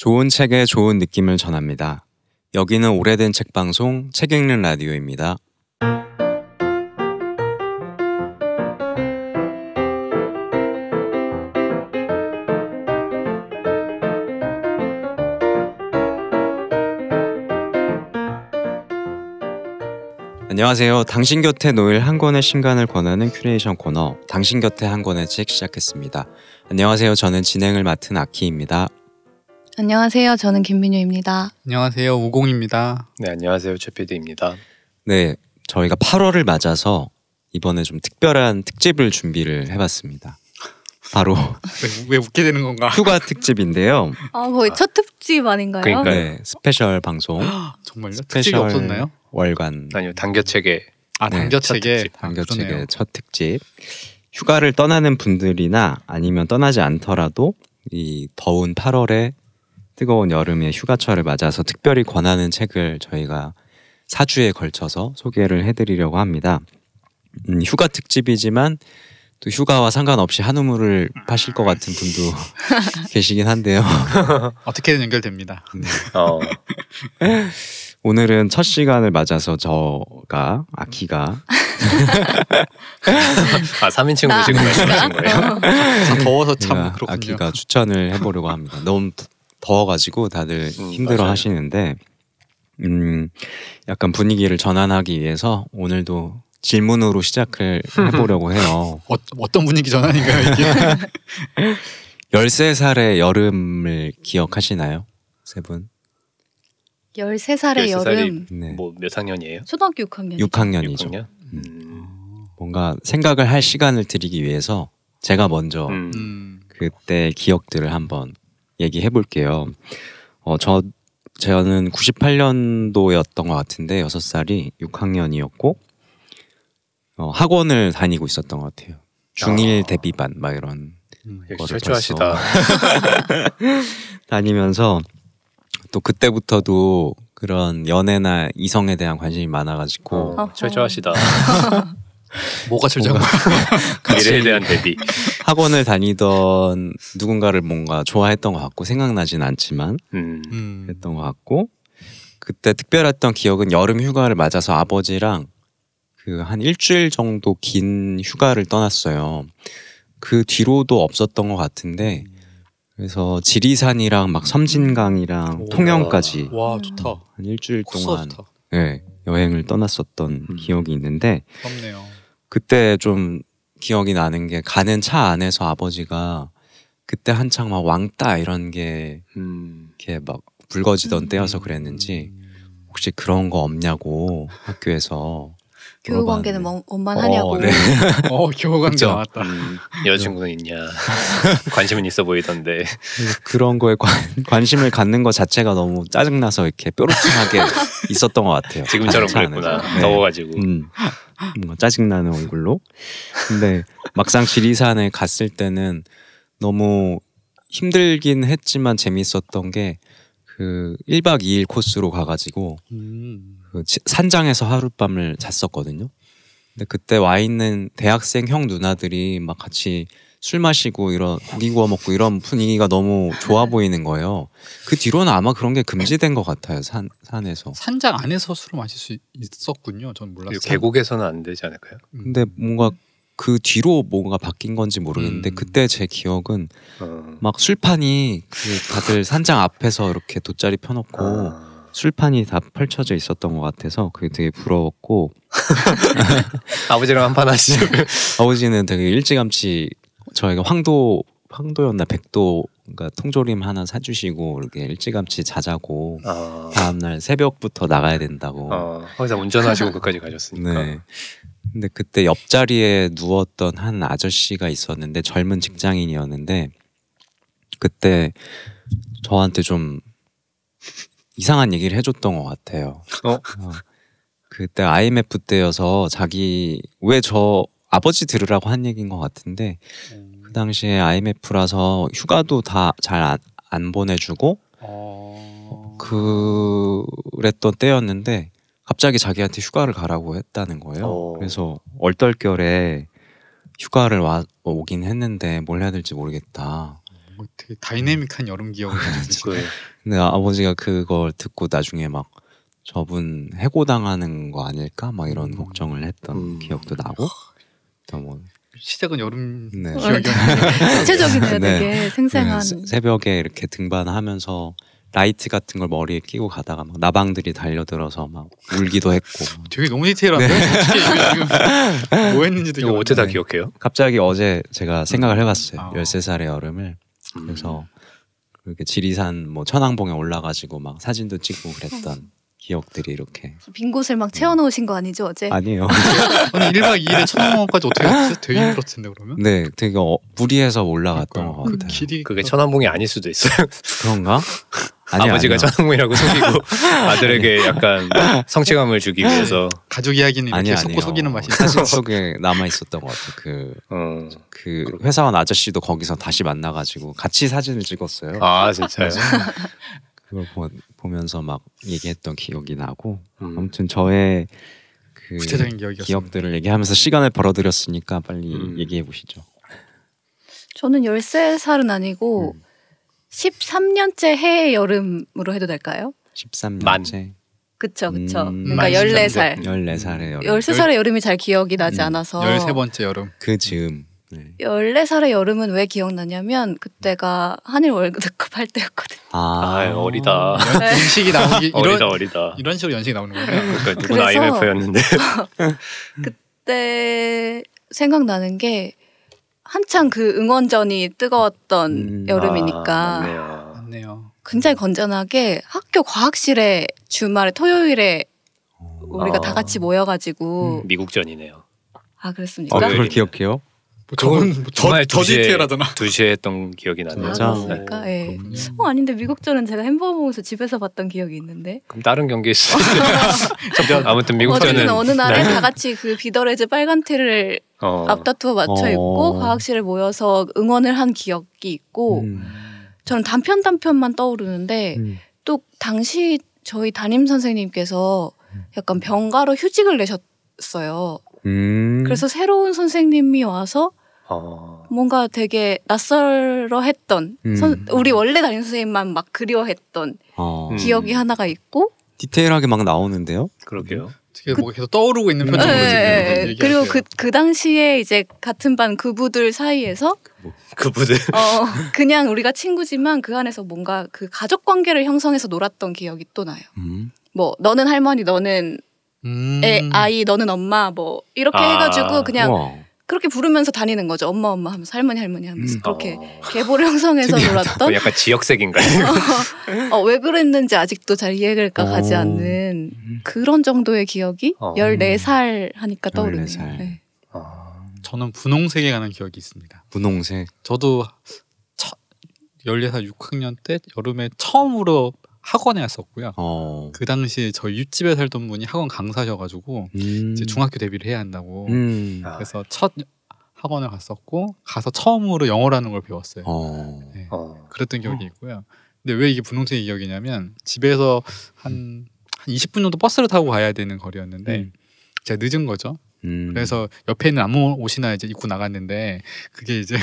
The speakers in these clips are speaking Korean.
좋은 책에 좋은 느낌을 전합니다. 여기는 오래된 책 방송 책 읽는 라디오입니다. 안녕하세요. 당신 곁에 놓일 한 권의 신간을 권하는 큐레이션 코너 당신 곁에 한 권의 책 시작했습니다. 안녕하세요. 저는 진행을 맡은 아키입니다. 안녕하세요. 저는 김민유입니다. 안녕하세요. 우공입니다. 네 안녕하세요 최PD입니다. 네, 저희가 8월을 맞아서 이번에 좀 특별한 특집을 준비를 해봤습니다. 바로 왜, 왜 웃게 되는 건가? 휴가 특집인데요. 아 거의 첫 특집 아닌가요? 그러니까요. 네, special 방송 정말요? 특집이 special 없었나요? 월간 아니요 당곁책에 아 네, 당곁책에 첫 특집, 아. 첫 특집. 휴가를 떠나는 분들이나 아니면 떠나지 않더라도 이 더운 8월에 뜨거운 여름의 휴가철을 맞아서 특별히 권하는 책을 저희가 4주에 걸쳐서 소개를 해드리려고 합니다. 음, 휴가 특집이지만 또 휴가와 상관없이 한우물을 파실 것 같은 분도 계시긴 한데요. 어떻게든 연결됩니다. 어 오늘은 첫 시간을 맞아서 저가 아키가 아 3인칭으로 나- 지금 말씀하신 거예요? 아, 더워서 참 그렇군요. 아키가 추천을 해보려고 합니다. 너무 더- 더워가지고 다들 음, 힘들어 맞아요. 하시는데, 음, 약간 분위기를 전환하기 위해서 오늘도 질문으로 시작을 해보려고 해요. 어, 어떤 분위기 전환인가요 이게? 13살의 여름을 기억하시나요? 세 분? 13살의 13살이 여름 네. 뭐 몇 학년이에요? 초등학교 6학년. 6학년이죠. 6학년? 음. 뭔가 생각을 할 시간을 드리기 위해서 제가 먼저 음. 음, 그때 기억들을 한번 얘기해 볼게요. 어, 저, 저는 98년도였던 것 같은데, 6살이 6학년이었고, 어, 학원을 다니고 있었던 것 같아요. 중1 아. 대비반, 막 이런. 음. 역시 거를 철저하시다. 다니면서, 또 그때부터도 그런 연애나 이성에 대한 관심이 많아가지고, 어. 철저하시다. 뭐가 철저한 거야? 미래에 대한 대비. 학원을 다니던 누군가를 뭔가 좋아했던 것 같고, 생각나진 않지만, 음. 음. 했던 것 같고 그때 특별했던 기억은 여름 휴가를 맞아서 아버지랑 그 한 일주일 정도 긴 휴가를 떠났어요. 그 뒤로도 없었던 것 같은데 그래서 지리산이랑 막 섬진강이랑 오. 통영까지 와 음. 좋다. 한 일주일 동안 좋다. 네, 여행을 떠났었던 음. 기억이 있는데 부럽네요. 그때 좀 기억이 나는 게 가는 차 안에서 아버지가 그때 한창 막 왕따 이런 게 음. 이렇게 막 불거지던 음. 때여서 그랬는지 혹시 그런 거 없냐고 학교에서 교육 관계는. 원- 원만하냐고. 어, 네. 어 교육관계 그쵸? 나왔다. 음. 여자친구는 있냐? 관심은 있어 보이던데. 그래서 그런 거에 관, 관심을 갖는 것 자체가 너무 짜증나서 이렇게 뾰루퉁하게 있었던 것 같아요. 지금처럼 차 안에서. 그랬구나. 네. 더워가지고. 음, 뭔가 짜증나는 얼굴로. 근데 막상 지리산에 갔을 때는 너무 힘들긴 했지만 재밌었던 게 그 1박 2일 코스로 가가지고 음. 그 지- 산장에서 하룻밤을 잤었거든요. 근데 그때 와 있는 대학생 형 누나들이 막 같이 술 마시고 이런 고기 구워 먹고 이런 분위기가 너무 좋아 보이는 거예요. 그 뒤로는 아마 그런 게 금지된 것 같아요. 산 산에서. 산장 안에서 술을 마실 수 있었군요. 전 몰랐어요. 계곡에서는 안 되지 않을까요? 음. 근데 뭔가 그 뒤로 뭔가 바뀐 건지 모르겠는데 음. 그때 제 기억은 어. 막 술판이 그 다들 산장 앞에서 이렇게 돗자리 펴놓고 아. 술판이 다 펼쳐져 있었던 것 같아서 그게 되게 부러웠고 아버지랑 한판 하시죠. 아버지는 되게 일찌감치 저희가 황도 황도였나 백도 그러니까 통조림 하나 사주시고 이렇게 일찌감치 자자고 아. 다음날 새벽부터 나가야 된다고. 어, 항상 운전하시고 그까지 가셨으니까. 네. 근데 그때 옆자리에 누웠던 한 아저씨가 있었는데 젊은 직장인이었는데 그때 저한테 좀 이상한 얘기를 해줬던 것 같아요. 어? 그때 IMF 때여서 자기 왜 저 아버지 들으라고 한 얘기인 것 같은데 음. 그 당시에 IMF라서 휴가도 다 잘안 안 보내주고 어... 그랬던 때였는데 갑자기 자기한테 휴가를 가라고 했다는 거예요. 어. 그래서 얼떨결에 휴가를 와 오긴 했는데 뭘 해야 될지 모르겠다. 뭐 되게 다이내믹한 여름 기억을 가지고. 그 근데 아버지가 그걸 듣고 나중에 막 저분 해고당하는 거 아닐까 막 이런 음. 걱정을 했던 음. 기억도 나고 또 뭐, 시작은 여름 네. 기억이었는데 구체적이네요, 네. 되게 생생한. 네, 새- 새벽에 이렇게 등반하면서 라이트 같은 걸 머리에 끼고 가다가 막 나방들이 달려들어서 막 울기도 했고 되게 너무 디테일한데 지금 뭐 했는지도 이거 어떻게 다. 기억해요? 갑자기 어제 제가 생각을 해봤어요. 아. 13살의 여름을 음. 그래서 그렇게 지리산 뭐 천왕봉에 올라가지고 막 사진도 찍고 그랬던 기억들이 이렇게 빈 곳을 막 채워놓으신 거 아니죠 어제? 아니에요. 아니 1박 2일에 천왕봉까지 어떻게 갔지? 되게 힘들었을 텐데 그러면? 네, 되게 어, 무리해서 올라갔던 그러니까요. 것그 같아요. 길이 그게 천왕봉이 아닐 수도 있어요. 그런가? 아니, 아버지가 아니요. 천왕봉이라고 속이고 아들에게 약간 성취감을 주기 위해서 가족 이야기는 이렇게 아니 속고 아니요. 속이는 맛이 사진 속에 남아 있었던 것 같아요. 그, 어. 그 회사원 아저씨도 거기서 다시 만나가지고 같이 사진을 찍었어요. 아 진짜요? 그걸 보, 보면서 막 얘기했던 기억이 나고 음. 아무튼 저의 그 구체적인 기억이었어요. 기억들을 얘기하면서 시간을 벌어들였으니까 빨리 음. 얘기해 보시죠. 저는 13살은 아니고 음. 13년째 해의 여름으로 해도 될까요? 13년째 그쵸 그쵸. 음. 그러니까 만 14살. 14살의 여름 13살의 여름이 잘 기억이 나지 음. 않아서 13번째 여름. 그 즈음 네. 14살의 여름은 왜 기억나냐면 그때가 한일 월드컵 할 때였거든요. 아, 아 어리다. 이런 연식이 나오기 어리다 이런 어리다. 이런 식으로 연식이 나오는 거예요. 그러니까 그래서- IMF였는데. 그때 생각나는 게 한창 그 응원전이 뜨거웠던 음. 여름이니까 아, 맞네요. 맞네요. 굉장히 건전하게 학교 과학실에 주말에 토요일에 우리가 아. 다 같이 모여가지고 미국전이네요. 아 그랬습니까? 아, 그걸. 기억해요? 뭐 저건 뭐 더, 정말 더 2시에 디테일하잖아. 2시에 했던 기억이 나네요. 아? 그렇습니까? 예. 어 아닌데 미국전은 제가 햄버거 먹으면서 집에서 봤던 기억이 있는데 그럼 다른 경기 텐데. 아무튼 미국전은 어쨌든 어느 날에 네. 다 같이 그 비더레즈 빨간 티를 어. 앞다투어 맞춰 어. 입고 과학실에 모여서 응원을 한 기억이 있고 음. 저는 단편 단편만 떠오르는데 음. 또 당시 저희 담임 선생님께서 약간 병가로 휴직을 내셨어요. 음. 그래서 새로운 선생님이 와서 어. 뭔가 되게 낯설어 했던 음. 선- 우리 원래 담임 선생님만 막 그리워했던 어, 음. 기억이 하나가 있고 디테일하게 막 나오는데요. 그러게요. 되게 뭐 계속 떠오르고 있는 표정으로 예, 지금 예, 예. 얘기하세요. 그리고 그, 그 당시에 이제 같은 반 그부들 사이에서 그분들 어, 그냥 우리가 친구지만 그 안에서 뭔가 그 가족 관계를 형성해서 놀았던 기억이 또 나요. 음. 뭐 너는 할머니, 너는 음. 애, 아이, 너는 엄마 뭐 이렇게 아. 해가지고 그냥 우와. 그렇게 부르면서 다니는 거죠. 엄마 엄마 하면서 할머니 할머니 하면서 음. 그렇게 어. 계보를 형성해서 놀았던 약간 지역색인가요? 어, 왜 그랬는지 아직도 잘 이해가 가지 어. 않는 그런 정도의 기억이 어. 14살 하니까 떠오르네요. 14살. 네. 어. 저는 분홍색에 가는 기억이 있습니다. 분홍색. 저도 첫 14살 6학년 때 여름에 처음으로 학원에 갔었고요. 어. 그 당시에 저희 윗집에 살던 분이 학원 강사셔가지고 음. 이제 중학교 데뷔를 해야 한다고 음. 아. 그래서 첫 학원을 갔었고 가서 처음으로 영어라는 걸 배웠어요. 어. 네. 어. 그랬던 기억이 있고요. 근데 왜 이게 분홍색 기억이냐면 집에서 한, 한 20분 정도 버스를 타고 가야 되는 거리였는데 음. 제가 늦은 거죠. 음. 그래서 옆에 있는 아무 옷이나 이제 입고 나갔는데 그게 이제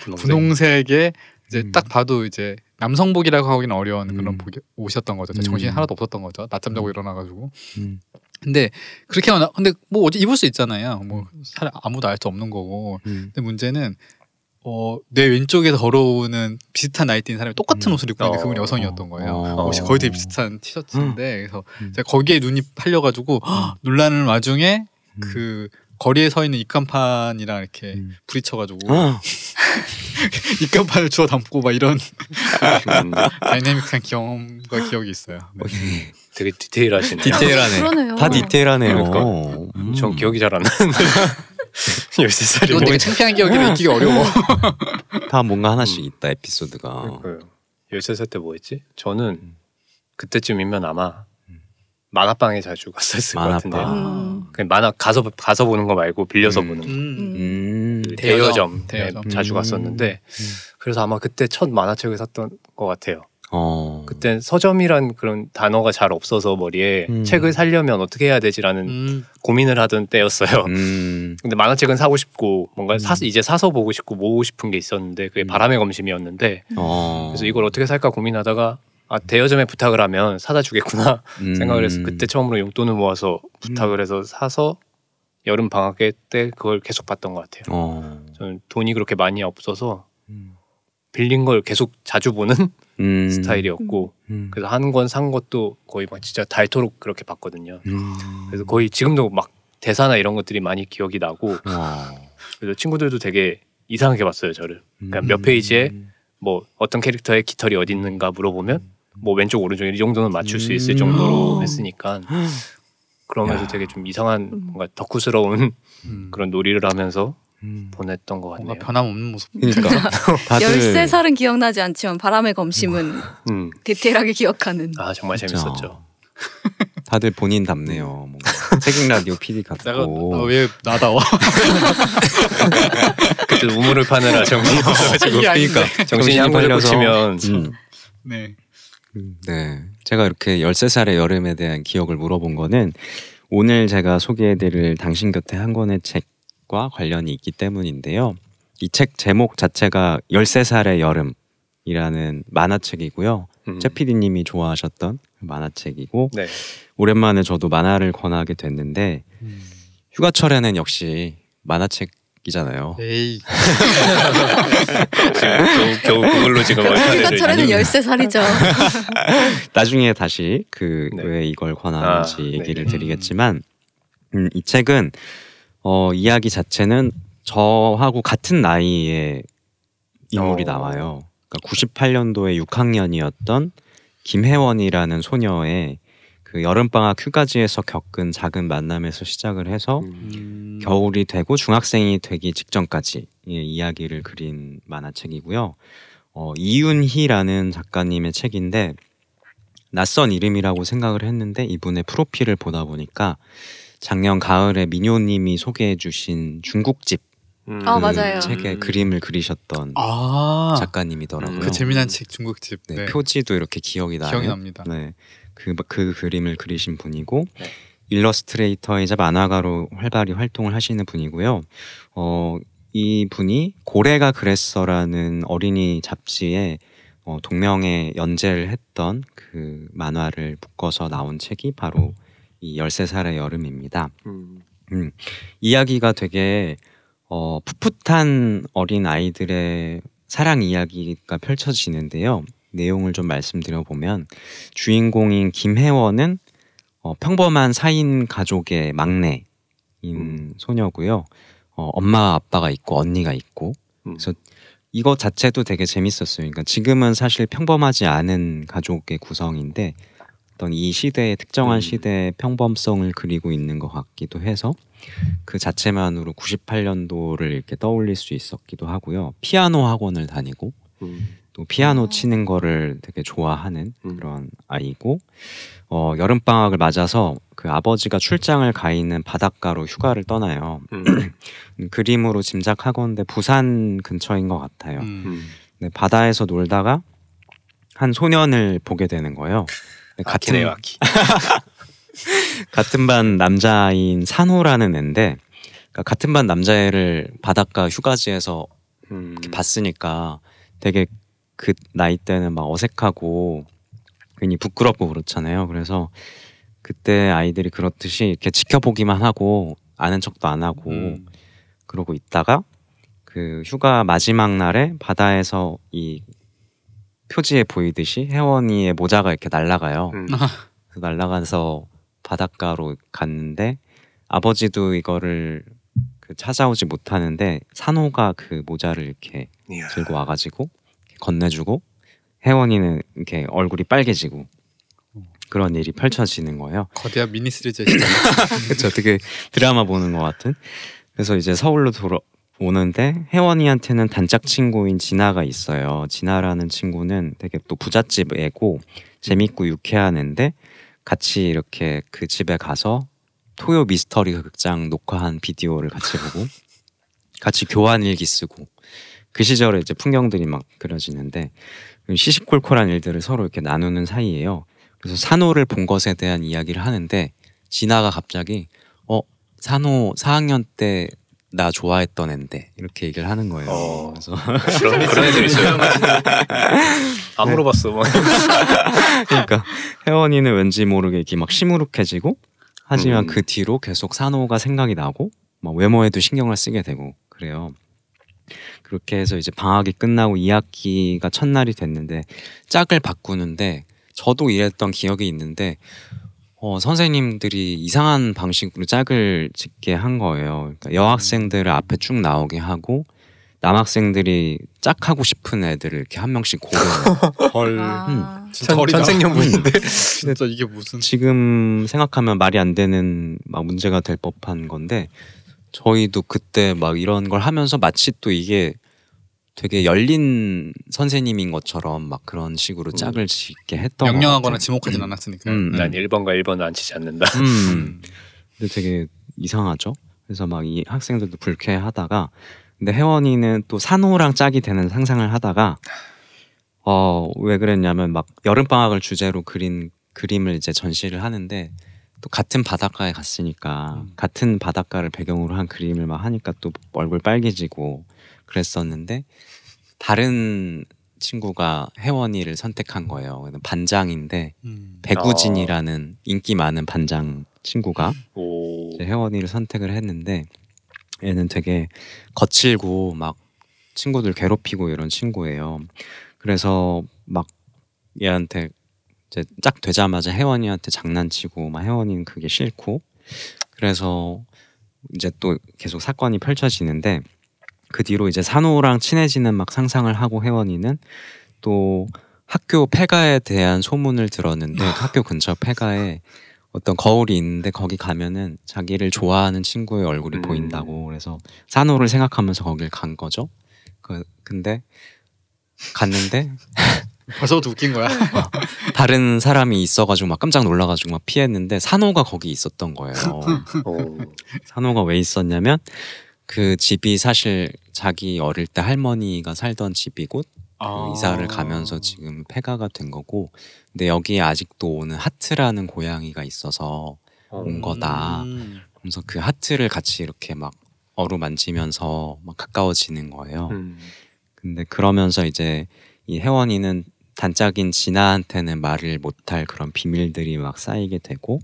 분홍색. 분홍색에 이제 음. 딱 봐도 이제 남성복이라고 하기는 어려운 그런 음. 복이, 옷이었던 거죠. 음. 정신이 하나도 없었던 거죠. 낮잠 자고 일어나가지고. 음. 근데 그렇게 나 근데 뭐 어디 입을 수 있잖아요. 뭐 사람 아무도 알 수 없는 거고. 음. 근데 문제는 어, 내 왼쪽에서 걸어오는 비슷한 나이대인 사람이 똑같은 음. 옷을 입고 있는데 어. 그분이 여성이었던 거예요. 어. 옷이 거의 되게 비슷한 티셔츠인데 그래서 음. 제가 거기에 눈이 팔려가지고 헉, 놀라는 와중에 음. 그 거리에 서 있는 입간판이랑 이렇게 음. 부딪혀가지고 아. 입간판을 주워 담고 막 이런 음, 다이내믹한 경험과 기억이 있어요. 네. 되게 디테일하시네요. 디테일하네. 그러네요. 다 디테일하네요. 그러니까. 음. 전 기억이 잘 안 나는데 13살이 이건 되게 창피한 기억이라 잊기가 어려워. 다 뭔가 하나씩 음. 있다 에피소드가. 13살 때 뭐 했지? 저는 음. 그때쯤이면 아마 만화방에 자주 갔었을 것 만화방. 같은데요. 음. 그냥 만화 가서 가서 보는 거 말고 빌려서 음. 보는 거. 음. 음. 그 대여점. 대여점, 대여점. 네, 자주 음. 갔었는데 그래서 아마 그때 첫 만화책을 샀던 것 같아요. 어. 그땐 서점이란 그런 단어가 잘 없어서 머리에 음. 책을 살려면 어떻게 해야 되지라는 음, 고민을 하던 때였어요. 음. 근데 만화책은 사고 싶고 뭔가 음. 사 이제 사서 보고 싶고 모으고 싶은 게 있었는데 그게 음. 바람의 검심이었는데 어. 그래서 이걸 어떻게 살까 고민하다가 아 대여점에 부탁을 하면 사다 주겠구나 음. 생각을 해서 그때 처음으로 용돈을 모아서 부탁을 해서 사서 여름 방학 때 그걸 계속 봤던 것 같아요. 어. 저는 돈이 그렇게 많이 없어서 음. 빌린 걸 계속 자주 보는 음. 스타일이었고 음. 그래서 한 권 산 것도 거의 막 진짜 닳도록 그렇게 봤거든요. 음. 그래서 거의 지금도 막 대사나 이런 것들이 많이 기억이 나고 와. 그래서 친구들도 되게 이상하게 봤어요 저를. 그러니까 음. 몇 페이지에 뭐 어떤 캐릭터의 깃털이 어디 있는가 물어보면 뭐 왼쪽 오른쪽 이 정도는 맞출 수 있을 음. 정도로 했으니까 그러면서 야. 되게 좀 이상한 음. 뭔가 덕후스러운 음. 그런 놀이를 하면서 음. 보냈던 것 뭔가 같네요. 변함없는 모습. 그러니까 다들 13살은 기억나지 않지만 바람의 검심은 음. 디테일하게 기억하는. 아 정말. 재밌었죠. 다들 본인답네요. 뭔가 책임 라디오 PD 같고. 나왜 나다워? 그때 우물을 파느라 정신이 없어가지고. 그러니까 정신이 한 곳에 꽂히면 음. 네. 음, 네. 제가 이렇게 13살의 여름에 대한 기억을 물어본 거는 오늘 제가 소개해드릴 당신 곁에 한 권의 책과 관련이 있기 때문인데요. 이 책 제목 자체가 13살의 여름이라는 만화책이고요. 음. 최 PD님이 좋아하셨던 만화책이고 네. 오랜만에 저도 만화를 권하게 됐는데 휴가철에는 역시 만화책 이잖아요. 에이. 지금 겨우, 겨우 그걸로 지금 얼타를 휴가철에는 13살이죠. 나중에 다시 그 네. 왜 이걸 권하는지 아, 얘기를 네. 드리겠지만 음, 이 책은 어, 이야기 자체는 저하고 같은 나이의 인물이 어. 나와요. 그러니까 98년도에 6학년이었던 김혜원이라는 소녀의 그 여름방학 휴가지에서 겪은 작은 만남에서 시작을 해서 음. 음. 겨울이 되고 중학생이 되기 직전까지 의 이야기를 그린 만화책이고요. 어, 이윤희라는 작가님의 책인데 낯선 이름이라고 생각을 했는데 이분의 프로필을 보다 보니까 작년 가을에 민효님이 소개해주신 중국집 음. 아, 그 맞아요. 책에 음. 그림을 그리셨던 아. 작가님이더라고요. 그 재미난 책 중국집. 네, 네. 표지도 이렇게 기억이 나요. 기억이 납니다. 네, 그, 그 그림을 그리신 분이고 네. 일러스트레이터이자 만화가로 활발히 활동을 하시는 분이고요. 어, 이 분이 고래가 그랬어라는 어린이 잡지에 어, 동명에 연재를 했던 그 만화를 묶어서 나온 책이 바로 이 13살의 여름입니다. 음. 음, 이야기가 되게 어, 풋풋한 어린 아이들의 사랑 이야기가 펼쳐지는데요. 내용을 좀 말씀드려 보면 주인공인 김혜원은 어, 평범한 사인 가족의 막내인 음. 소녀고요. 어, 엄마 아빠가 있고 언니가 있고 음. 그래서 이거 자체도 되게 재밌었어요. 그러니까 지금은 사실 평범하지 않은 가족의 구성인데 어떤 이 시대의 특정한 음. 시대의 평범성을 그리고 있는 것 같기도 해서 그 자체만으로 98년도를 이렇게 떠올릴 수 있었기도 하고요. 피아노 학원을 다니고 음. 또 피아노 아. 치는 거를 되게 좋아하는 음. 그런 아이고 어, 여름 방학을 맞아서 그 아버지가 출장을 가 있는 바닷가로 휴가를 떠나요. 음. 음, 그림으로 짐작하건대 부산 근처인 것 같아요. 음. 음. 네, 바다에서 놀다가 한 소년을 보게 되는 거예요. 네, 아키네요 같은 아키. 같은 반 남자인 산호라는 애인데 그러니까 같은 반 남자애를 바닷가 휴가지에서 음. 봤으니까 되게 그 나이 때는 막 어색하고 괜히 부끄럽고 그렇잖아요. 그래서 그때 아이들이 그렇듯이 이렇게 지켜보기만 하고 아는 척도 안 하고 음. 그러고 있다가 그 휴가 마지막 날에 바다에서 이 표지에 보이듯이 혜원이의 모자가 이렇게 날아가요. 음. 그래서 날아가서 바닷가로 갔는데 아버지도 이거를 그 찾아오지 못하는데 산호가 그 모자를 이렇게 이야. 들고 와가지고 건네주고 혜원이는 이렇게 얼굴이 빨개지고 그런 일이 펼쳐지는 거예요. 거대한 미니 시리즈의 시작. 그렇죠. 되게 드라마 보는 것 같은. 그래서 이제 서울로 돌아오는데 혜원이한테는 단짝 친구인 진아가 있어요. 진아라는 친구는 되게 또 부잣집 애고 재밌고 유쾌한 애인데 같이 이렇게 그 집에 가서 토요 미스터리 극장 녹화한 비디오를 같이 보고 같이 교환 일기 쓰고 그 시절에 이제 풍경들이 막 그려지는데 시시콜콜한 일들을 서로 이렇게 나누는 사이예요. 그래서 산호를 본 것에 대한 이야기를 하는데 진아가 갑자기 어 산호 4학년 때 나 좋아했던 앤데 이렇게 얘기를 하는 거예요. 어. 그래서 그런 그런 애들 있어요. 안 물어봤어. 뭐. 그러니까 혜원이는 왠지 모르게 이렇게 막 시무룩해지고 하지만 음. 그 뒤로 계속 산호가 생각이 나고 막 외모에도 신경을 쓰게 되고 그래요. 그렇게 해서 이제 방학이 끝나고 2학기가 첫날이 됐는데 짝을 바꾸는데 저도 이랬던 기억이 있는데 어, 선생님들이 이상한 방식으로 짝을 짓게 한 거예요. 그러니까 여학생들을 앞에 쭉 나오게 하고 남학생들이 짝하고 싶은 애들을 이렇게 한 명씩 고르는 헐. 아. 진짜 천. 천생연분인데. 진짜 이게 무슨 지금 생각하면 말이 안 되는 막 문제가 될 법한 건데 저희도 그때 막 이런 걸 하면서 마치 또 이게 되게 열린 선생님인 것처럼 막 그런 식으로 음. 짝을 짓게 했던 것 명령하거나 같아요. 지목하진 음. 않았으니까. 음, 난 1번과 1번은 안 치지 않는다. 음. 근데 되게 이상하죠. 그래서 막 이 학생들도 불쾌하다가 근데 혜원이는 또 산호랑 짝이 되는 상상을 하다가 어 왜 그랬냐면 막 여름 방학을 주제로 그린 그림을 이제 전시를 하는데 또 같은 바닷가에 갔으니까 음. 같은 바닷가를 배경으로 한 그림을 막 하니까 또 얼굴 빨개지고 그랬었는데 다른 친구가 혜원이를 선택한 거예요. 반장인데 음. 배구진이라는 인기 많은 반장 친구가 오. 혜원이를 선택을 했는데 얘는 되게 거칠고 막 친구들 괴롭히고 이런 친구예요. 그래서 막 얘한테 이제 짝 되자마자 혜원이한테 장난치고 막 혜원이는 그게 싫고 그래서 이제 또 계속 사건이 펼쳐지는데 그 뒤로 이제 산호랑 친해지는 막 상상을 하고 혜원이는 또 학교 폐가에 대한 소문을 들었는데 학교 근처 폐가에 어떤 거울이 있는데 거기 가면은 자기를 좋아하는 친구의 얼굴이 음. 보인다고 그래서 산호를 생각하면서 거길 간 거죠. 그 근데 갔는데 벌써부터 웃긴 거야. 다른 사람이 있어가지고 막 깜짝 놀라가지고 막 피했는데 산호가 거기 있었던 거예요. 오. 산호가 왜 있었냐면 그 집이 사실 자기 어릴 때 할머니가 살던 집이고 아. 그 이사를 가면서 지금 폐가가 된 거고 근데 여기에 아직도 오는 하트라는 고양이가 있어서 온 거다. 음. 그래서 그 하트를 같이 이렇게 막 어루만지면서 막 가까워지는 거예요. 음. 근데 그러면서 이제 이 혜원이는 단짝인 진아한테는 말을 못할 그런 비밀들이 막 쌓이게 되고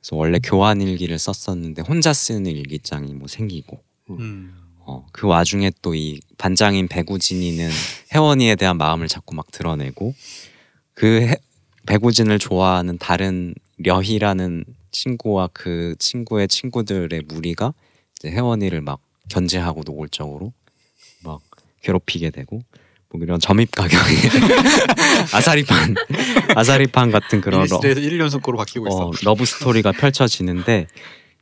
그래서 원래 교환 일기를 썼었는데 혼자 쓰는 일기장이 뭐 생기고 음. 어, 그 와중에 또 이 반장인 배구진이는 혜원이에 대한 마음을 자꾸 막 드러내고 그 해- 배구진을 좋아하는 다른 려희라는 친구와 그 친구의 친구들의 무리가 이제 혜원이를 막 견제하고 노골적으로 막 괴롭히게 되고 뭐 이런 점입 가격이 아사리판 아사리판 같은 그런 러, 미니스트에서 1연속으로 바뀌고 있어. 어, 러브 스토리가 펼쳐지는데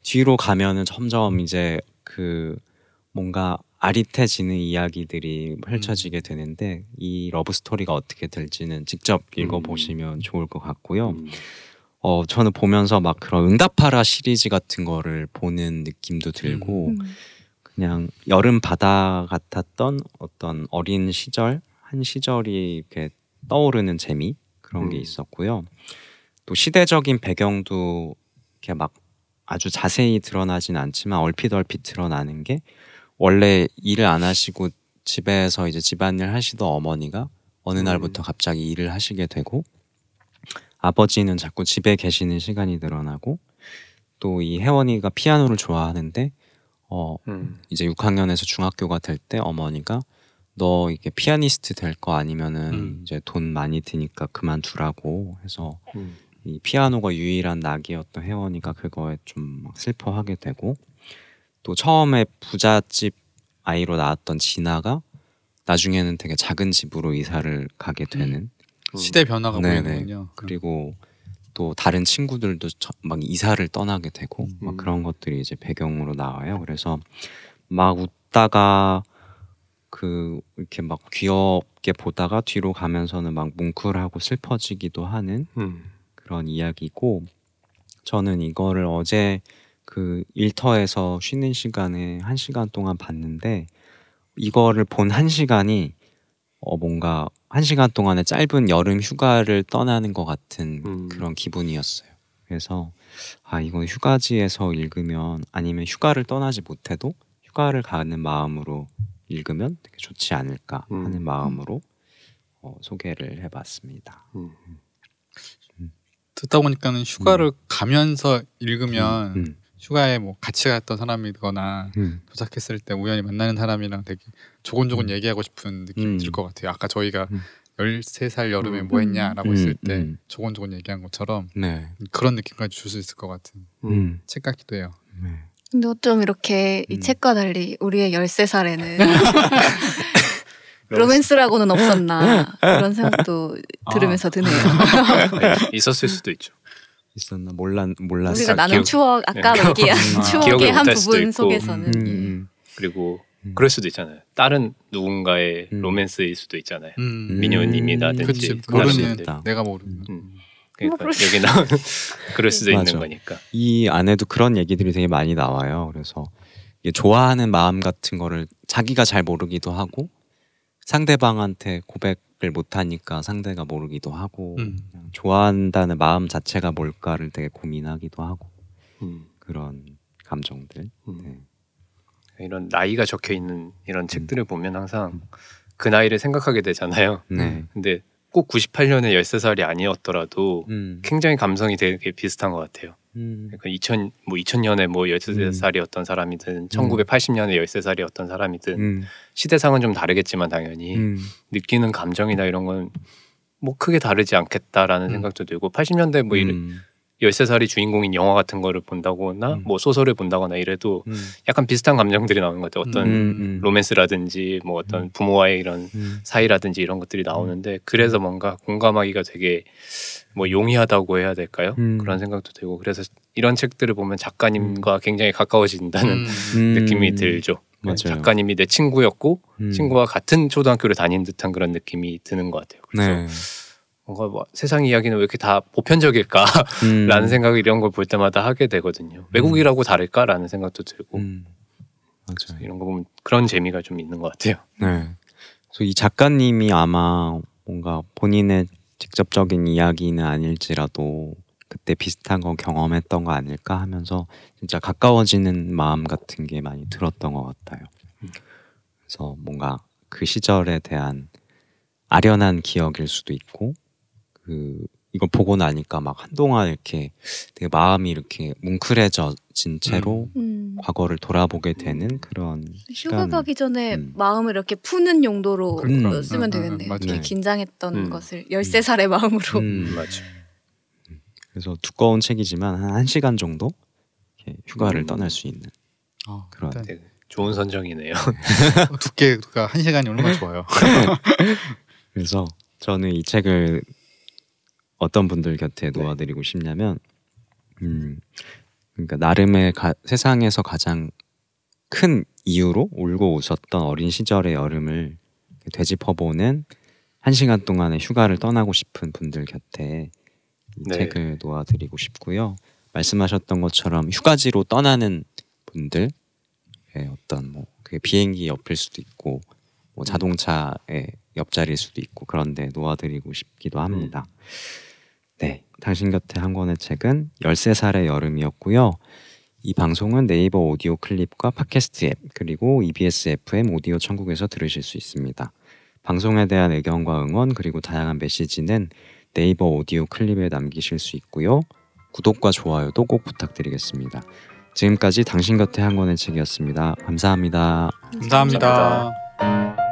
뒤로 가면은 점점 이제 그 뭔가 아릿해지는 이야기들이 펼쳐지게 되는데 이 러브 스토리가 어떻게 될지는 직접 읽어 보시면 좋을 것 같고요. 음. 어 저는 보면서 막 그런 응답하라 시리즈 같은 거를 보는 느낌도 들고 음. 그냥 여름 바다 같았던 어떤 어린 시절 한 시절이 이렇게 떠오르는 재미 그런 게 음. 있었고요. 또 시대적인 배경도 이렇게 막 아주 자세히 드러나진 않지만 얼핏 얼핏 드러나는 게 원래 일을 안 하시고 집에서 이제 집안일 하시던 어머니가 어느 음. 날부터 갑자기 일을 하시게 되고 아버지는 자꾸 집에 계시는 시간이 늘어나고 또 이 혜원이가 피아노를 좋아하는데 어 음. 이제 6학년에서 중학교가 될 때 어머니가 너 이게 피아니스트 될 거 아니면은 음. 이제 돈 많이 드니까 그만두라고 해서 음. 이 피아노가 유일한 낙이었던 혜원이가 그거에 좀막 슬퍼하게 되고 또 처음에 부잣집 아이로 나왔던 진아가 나중에는 되게 작은 집으로 이사를 가게 되는 음. 시대 변화가 네네. 보이는군요. 그리고 또 다른 친구들도 처- 막 이사를 떠나게 되고 막 음. 그런 것들이 이제 배경으로 나와요. 그래서 막 웃다가 그 이렇게 막 귀엽게 보다가 뒤로 가면서는 막 뭉클하고 슬퍼지기도 하는 음. 그런 이야기고 저는 이거를 어제 그 일터에서 쉬는 시간에 한 시간 동안 봤는데 이거를 본 한 시간이 어 뭔가 한 시간 동안의 짧은 여름 휴가를 떠나는 것 같은 음. 그런 기분이었어요. 그래서 아 이건 휴가지에서 읽으면 아니면 휴가를 떠나지 못해도 휴가를 가는 마음으로 읽으면 되게 좋지 않을까 음. 하는 마음으로 어, 소개를 해봤습니다. 음. 듣다 보니까는 휴가를 가면서 읽으면 음, 휴가에 뭐 같이 갔던 사람이거나 음, 도착했을 때 우연히 만나는 사람이랑 되게 조곤조곤 음. 얘기하고 싶은 느낌이 음. 들것 같아요. 아까 저희가 음. 13살 여름에 음. 뭐 했냐라고 음, 했을 때 음. 조곤조곤 얘기한 것처럼 네, 그런 느낌까지 줄 수 있을 것 같은 음, 책 같기도 해요. 네. 근데 어쩜 이렇게 이 음. 책과 달리 우리의 13살에는 로맨스라고는 없었나 그런 생각도 들으면서 드네요. 네, 있었을 수도 있죠. 있었나 몰랐 몰랐어. 우리가 나눈 기억- 추억 아까 네. 얘기한 아. 추억의 한 부분. 속에서는 음, 예. 음, 그리고 음. 그럴 수도 있잖아요. 다른 누군가의 음. 로맨스일 수도 있잖아요. 음. 미녀님이라든지 그치 그럴 수 모르는 있다. 내가 모르는 음. 그러니까 그럴 수 여기 나온 그럴 수도 맞아. 있는 거니까. 이 안에도 그런 얘기들이 되게 많이 나와요. 그래서 이게 좋아하는 마음 같은 거를 자기가 잘 모르기도 하고 상대방한테 고백을 못 하니까 상대가 모르기도 하고 음. 그냥 좋아한다는 마음 자체가 뭘까를 되게 고민하기도 하고 음. 그런 감정들. 음. 네. 이런 나이가 적혀 있는 이런 책들을 보면 항상 그 나이를 생각하게 되잖아요. 네. 근데 꼭 98년에 13살이 아니었더라도 음. 굉장히 감성이 되게 비슷한 것 같아요. 음. 그러니까 2000, 뭐 2000년에 뭐 13살이었던 사람이든 1980년에 13살이었던 사람이든 음. 시대상은 좀 다르겠지만 당연히 음. 느끼는 감정이나 이런 건 뭐 크게 다르지 않겠다라는 음. 생각도 들고 80년대 뭐 이래- 음. 13살이 주인공인 영화 같은 거를 본다거나 음. 뭐 소설을 본다거나 이래도 음. 약간 비슷한 감정들이 나오는 것 같아요. 어떤 음. 음. 로맨스라든지 뭐 어떤 부모와의 이런 음. 사이라든지 이런 것들이 나오는데 그래서 뭔가 공감하기가 되게 뭐 용이하다고 해야 될까요? 음. 그런 생각도 들고 그래서 이런 책들을 보면 작가님과 굉장히 가까워진다는 음. 음. 느낌이 들죠. 맞아요. 작가님이 내 친구였고 음. 친구와 같은 초등학교를 다닌 듯한 그런 느낌이 드는 것 같아요. 그래서 네. 뭔가 뭐 세상 이야기는 왜 이렇게 다 보편적일까라는 음. 생각을 이런 걸 볼 때마다 하게 되거든요. 외국이라고 다를까라는 생각도 들고 음. 맞아요. 이런 거 보면 그런 재미가 좀 있는 것 같아요. 네. 그래서 이 작가님이 아마 뭔가 본인의 직접적인 이야기는 아닐지라도 그때 비슷한 거 경험했던 거 아닐까 하면서 진짜 가까워지는 마음 같은 게 많이 들었던 것 같아요. 음. 그래서 뭔가 그 시절에 대한 아련한 기억일 수도 있고 그 이걸 보고 나니까 막 한동안 이렇게 되게 마음이 이렇게 뭉클해진 채로 음. 과거를 돌아보게 되는 그런 휴가 시간. 가기 전에 음. 마음을 이렇게 푸는 용도로 그러니까. 쓰면 음, 음, 되겠네요. 음, 맞아요. 이렇게 네. 긴장했던 음. 것을 13살의 마음으로 음. 맞죠. 그래서 두꺼운 책이지만 한 1시간 정도 이렇게 휴가를 음. 떠날 수 있는 어, 그런. 일단 되게 좋은 선정이네요. 두께가 한 시간이 얼마나 좋아요. 그래서 저는 이 책을 어떤 분들 곁에 놓아드리고 싶냐면 음 그러니까 나름의 가- 세상에서 가장 큰 이유로 울고 웃었던 어린 시절의 여름을 되짚어보는 한 시간 동안의 휴가를 떠나고 싶은 분들 곁에 이 네. 책을 놓아드리고 싶고요. 말씀하셨던 것처럼 휴가지로 떠나는 분들의 어떤 뭐 그게 비행기 옆일 수도 있고 뭐 자동차의 옆자리일 수도 있고 그런데 놓아드리고 싶기도 합니다. 네, 당신 곁에 한 권의 책은 13살의 여름이었고요. 이 방송은 네이버 오디오 클립과 팟캐스트 앱 그리고 EBS FM 오디오 천국에서 들으실 수 있습니다. 방송에 대한 의견과 응원 그리고 다양한 메시지는 네이버 오디오 클립에 남기실 수 있고요. 구독과 좋아요도 꼭 부탁드리겠습니다. 지금까지 당신 곁에 한 권의 책이었습니다. 감사합니다. 감사합니다. 감사합니다.